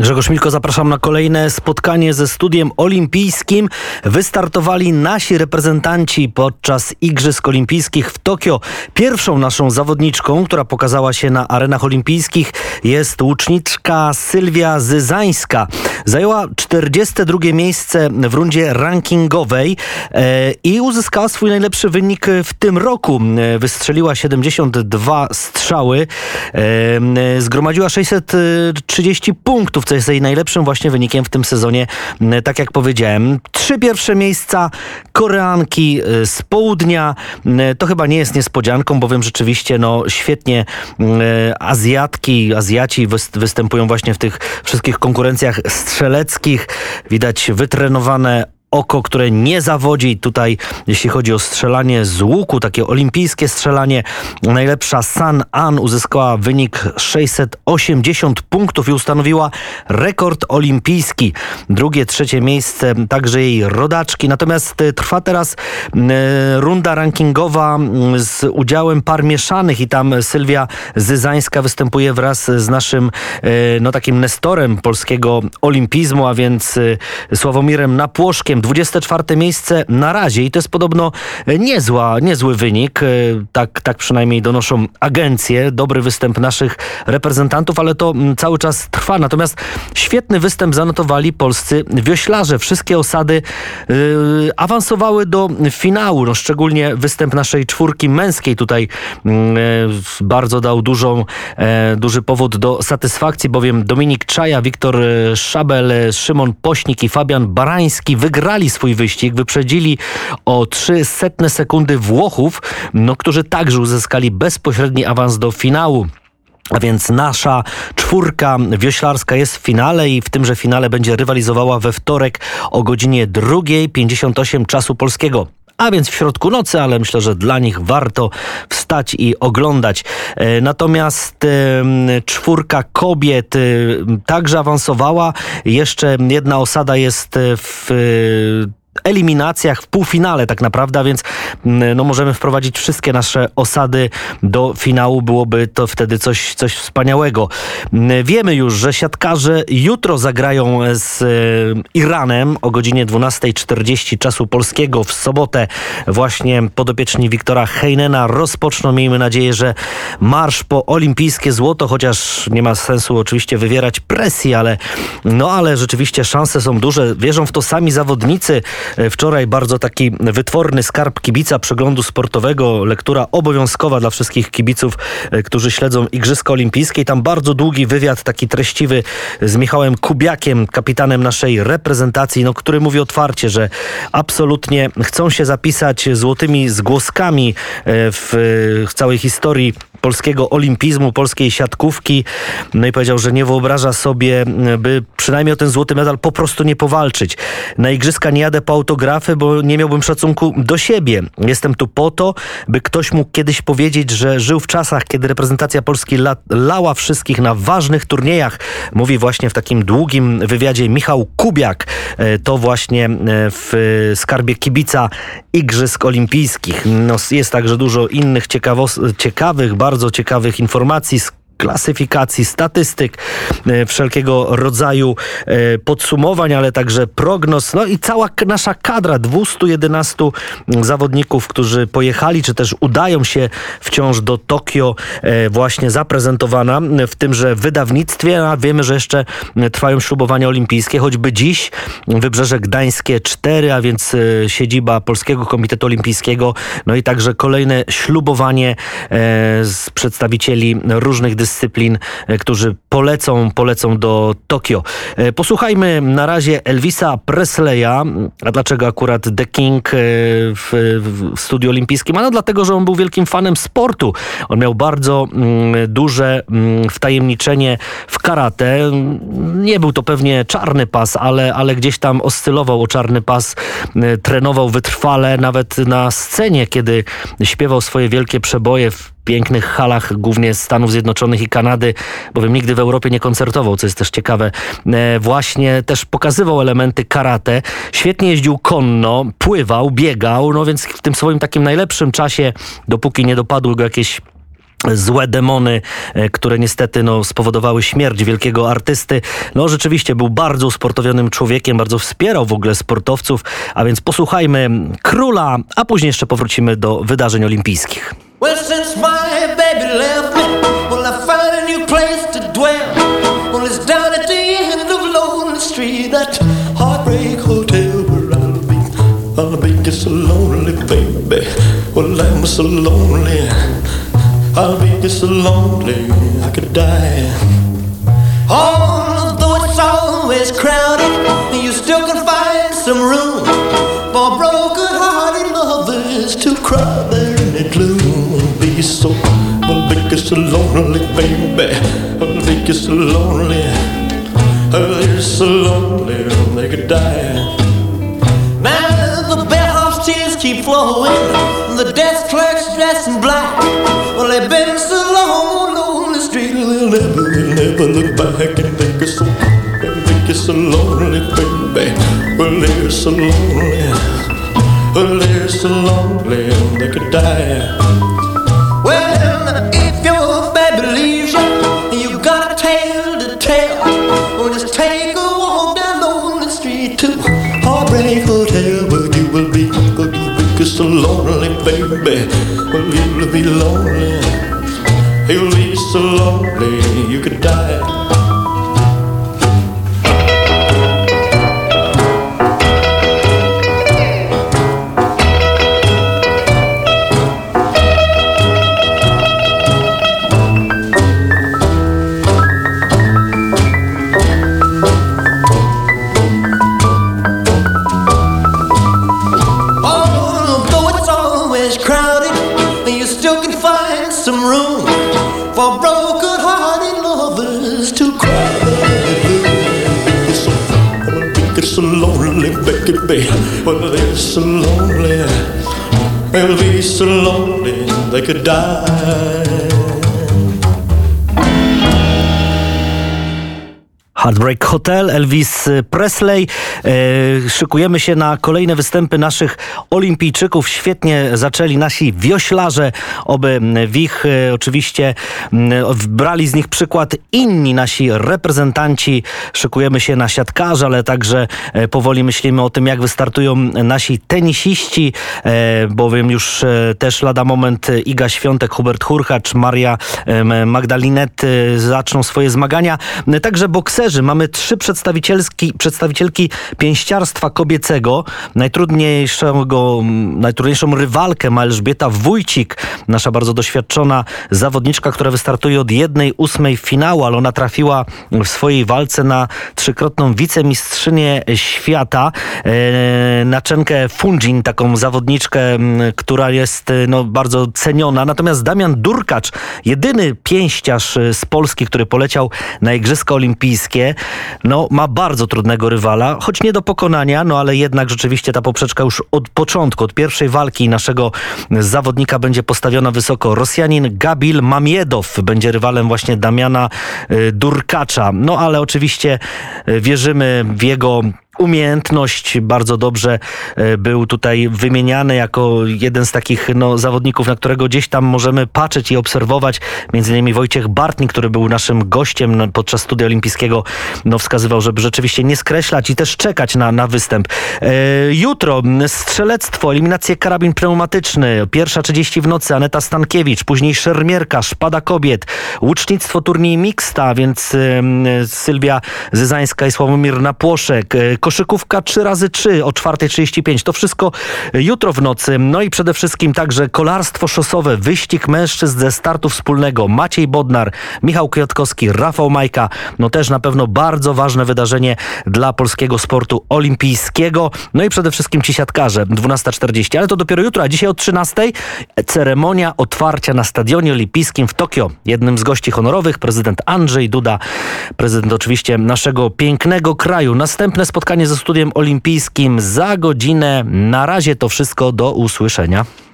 Grzegorz Milko, zapraszam na kolejne spotkanie ze studiem olimpijskim. Wystartowali nasi reprezentanci podczas Igrzysk Olimpijskich w Tokio. Pierwszą naszą zawodniczką, która pokazała się na arenach olimpijskich jest łuczniczka Sylwia Zyzańska. Zajęła 42 miejsce w rundzie rankingowej e, i uzyskała swój najlepszy wynik w tym roku. E, wystrzeliła 72 strzały, e, zgromadziła 630 punktów co jest jej najlepszym właśnie wynikiem w tym sezonie, tak jak powiedziałem. Trzy pierwsze miejsca Koreanki y, z południa. To chyba nie jest niespodzianką, bowiem rzeczywiście no, świetnie Azjatki, Azjaci występują właśnie w tych wszystkich konkurencjach strzeleckim. Widać wytrenowane oko, które nie zawodzi. Tutaj, jeśli chodzi o strzelanie z łuku, takie olimpijskie strzelanie, najlepsza San An uzyskała wynik 680 punktów i ustanowiła rekord olimpijski. Drugie, trzecie miejsce także jej rodaczki. Natomiast e, trwa teraz e, runda rankingowa z udziałem par mieszanych i tam Sylwia Zyzańska występuje wraz z naszym e, no takim nestorem polskiego olimpizmu, a więc Sławomirem Napłoszkiem 24 miejsce na razie i to jest podobno niezła, niezły wynik. E, tak, tak przynajmniej donoszą agencje. Dobry występ naszych reprezentantów, ale to mm, cały czas trwa. Natomiast świetny występ zanotowali polscy wioślarze. Wszystkie osady yy, awansowały do finału. No, szczególnie występ naszej czwórki męskiej tutaj yy, bardzo dał dużą, yy, duży powód do satysfakcji, bowiem Dominik Czaja, Wiktor Szabel, Szymon Pośnik i Fabian Barański wygrali wygrali swój wyścig, wyprzedzili o 300 sekundy Włochów, no, którzy także uzyskali bezpośredni awans do finału. A więc nasza czwórka wioślarska jest w finale i w tymże finale będzie rywalizowała we wtorek o godzinie 2.58 czasu polskiego a więc w środku nocy, ale myślę, że dla nich warto wstać i oglądać. E, natomiast czwórka kobiet e, także awansowała. Jeszcze jedna osada jest w eliminacjach, w półfinale tak naprawdę, więc mm, no, możemy wprowadzić wszystkie nasze osady do finału. Byłoby to wtedy coś, coś wspaniałego. Mm, wiemy już, że siatkarze jutro zagrają z e, Iranem o godzinie 12.40 czasu polskiego. W sobotę właśnie podopieczni Wiktora Heinena rozpoczną, miejmy nadzieję, że marsz po olimpijskie złoto, chociaż nie ma sensu oczywiście wywierać presji, ale no ale rzeczywiście szanse są duże. Wierzą w to sami zawodnicy. E, wczoraj bardzo taki wytworny skarb kibica przeglądu sportowego, lektura obowiązkowa dla wszystkich kibiców, e, którzy śledzą Igrzyska Olimpijskie. Tam bardzo długi wywiad, taki treściwy z Michałem Kubiakiem, kapitanem naszej reprezentacji, no, który mówi otwarcie, że absolutnie chcą się zapisać złotymi zgłoskami e, w, całej historii polskiego olimpizmu, polskiej siatkówki. No i powiedział, że nie wyobraża sobie, by przynajmniej o ten złoty medal po prostu nie powalczyć. Na igrzyska nie jadę po autografy, bo nie miałbym szacunku do siebie. Jestem tu po to, by ktoś mógł kiedyś powiedzieć, że żył w czasach, kiedy reprezentacja Polski la lała wszystkich na ważnych turniejach. Mówi właśnie w takim długim wywiadzie Michał Kubiak. E, to właśnie e, w skarbie kibica Igrzysk Olimpijskich. No, jest także dużo innych ciekawych, bardzo ciekawych informacji klasyfikacji, statystyk, e, wszelkiego rodzaju e, podsumowań, ale także prognoz. No i cała nasza kadra 211 zawodników, którzy pojechali, czy też udają się wciąż do Tokio, e, właśnie zaprezentowana w tymże wydawnictwie. A wiemy, że jeszcze trwają ślubowania olimpijskie, choćby dziś Wybrzeże Gdańskie 4, a więc siedziba Polskiego Komitetu Olimpijskiego, no i także kolejne ślubowanie z przedstawicieli różnych dyscyplin dyscyplin, e, którzy polecą, polecą do Tokio. E, posłuchajmy na razie Elvisa Presleya. A dlaczego akurat The King e, w, w studiu olimpijskim? Ano dlatego, że on był wielkim fanem sportu. On miał bardzo mm, duże mm, wtajemniczenie w karate. Nie był to pewnie czarny pas, ale, ale gdzieś tam oscylował o czarny pas. Trenował wytrwale, nawet na scenie, kiedy śpiewał swoje wielkie przeboje w pięknych halach, głównie Stanów Zjednoczonych i Kanady, bowiem nigdy w Europie nie koncertował, co jest też ciekawe. E, właśnie też pokazywał elementy karate. Świetnie jeździł konno, pływał, biegał, no więc w tym swoim takim najlepszym czasie, dopóki nie dopadły go jakieś złe demony, e, które niestety no, spowodowały śmierć wielkiego artysty. No rzeczywiście był bardzo usportowionym człowiekiem, bardzo wspierał w ogóle sportowców, a więc posłuchajmy króla, a później jeszcze powrócimy do wydarzeń olimpijskich. Well, since my baby left me, well, I found a new place to dwell. Well, it's down at the end of Lonely Street, that heartbreak hotel where I'll be. I'll be just so lonely, baby. Well, I'm so lonely. I'll be just so lonely I could die. Although it's always crowded, you still can find some room for broken-hearted lovers to cry there in the gloom. So, I'll be so lonely, baby. I'll be so lonely. I'll be so lonely they could die. Now the bellhop's tears keep flowing, the desk clerk's dressed in black. Well, they've been so long on the street, they'll never, they'll never look back and think it's so, and think it's so lonely, baby. Well, they're so lonely, well, they're so lonely, they could die. Heartbreak Hotel, where you will be, where you will be so lonely, baby. Well, you'll be lonely. You'll be so lonely you could die. So lonely, baby. Well, they're so lonely. They'll be so lonely they could die. Heartbreak Hotel, Elvis Presley. E, szykujemy się na kolejne występy naszych olimpijczyków. Świetnie zaczęli nasi wioślarze, oby w ich e, oczywiście brali z nich przykład inni nasi reprezentanci. Szykujemy się na siatkarza, ale także e, powoli myślimy o tym, jak wystartują nasi tenisiści, bowiem już też lada moment Iga Świątek, Hubert Hurkacz, Maria Magdalinet zaczną swoje zmagania. Także bokserzy Mamy trzy przedstawicielski, przedstawicielki pięściarstwa kobiecego. Najtrudniejszego, najtrudniejszą rywalkę ma Elżbieta Wójcik, nasza bardzo doświadczona zawodniczka, która wystartuje od jednej ósmej finału, ale ona trafiła w swojej walce na trzykrotną wicemistrzynię świata, e, Naczenkę Funjin, taką zawodniczkę, która jest e, no, bardzo ceniona. Natomiast Damian Durkacz, jedyny pięściarz e, z Polski, który poleciał na Igrzyska Olimpijskie, no ma bardzo trudnego rywala, choć nie do pokonania, no ale jednak rzeczywiście ta poprzeczka już od początku, od pierwszej walki naszego zawodnika będzie postawiona wysoko. Rosjanin Gabil Mamiedow będzie rywalem właśnie Damiana y, Durkacza. No ale oczywiście y, wierzymy w jego umiejętność bardzo dobrze e, był tutaj wymieniany jako jeden z takich no, zawodników, na którego gdzieś tam możemy patrzeć i obserwować. Między innymi Wojciech Bartnik, który był naszym gościem podczas studia olimpijskiego, no, wskazywał, żeby rzeczywiście nie skreślać i też czekać na, na występ. E, jutro strzelectwo, eliminację karabin pneumatyczny, pierwsza 30 w nocy, Aneta Stankiewicz, później szermierka, szpada kobiet, łucznictwo turniej mixta, więc Sylwia Zyzańska i Sławomir Napłoszek, e, koszykówka 3 razy 3 o 4.35. To wszystko jutro w nocy. No i przede wszystkim także kolarstwo szosowe, wyścig mężczyzn ze startu wspólnego. Maciej Bodnar, Michał Kwiatkowski, Rafał Majka. No też na pewno bardzo ważne wydarzenie dla polskiego sportu olimpijskiego. No i przede wszystkim ci siatkarze. 12.40, ale to dopiero jutro, a dzisiaj od 13.00 ceremonia otwarcia na Stadionie Olimpijskim w Tokio. Jednym z gości honorowych prezydent Andrzej Duda, prezydent oczywiście naszego pięknego kraju. Następne spotkanie spotkanie ze studiem olimpijskim za godzinę. Na razie to wszystko. Do usłyszenia.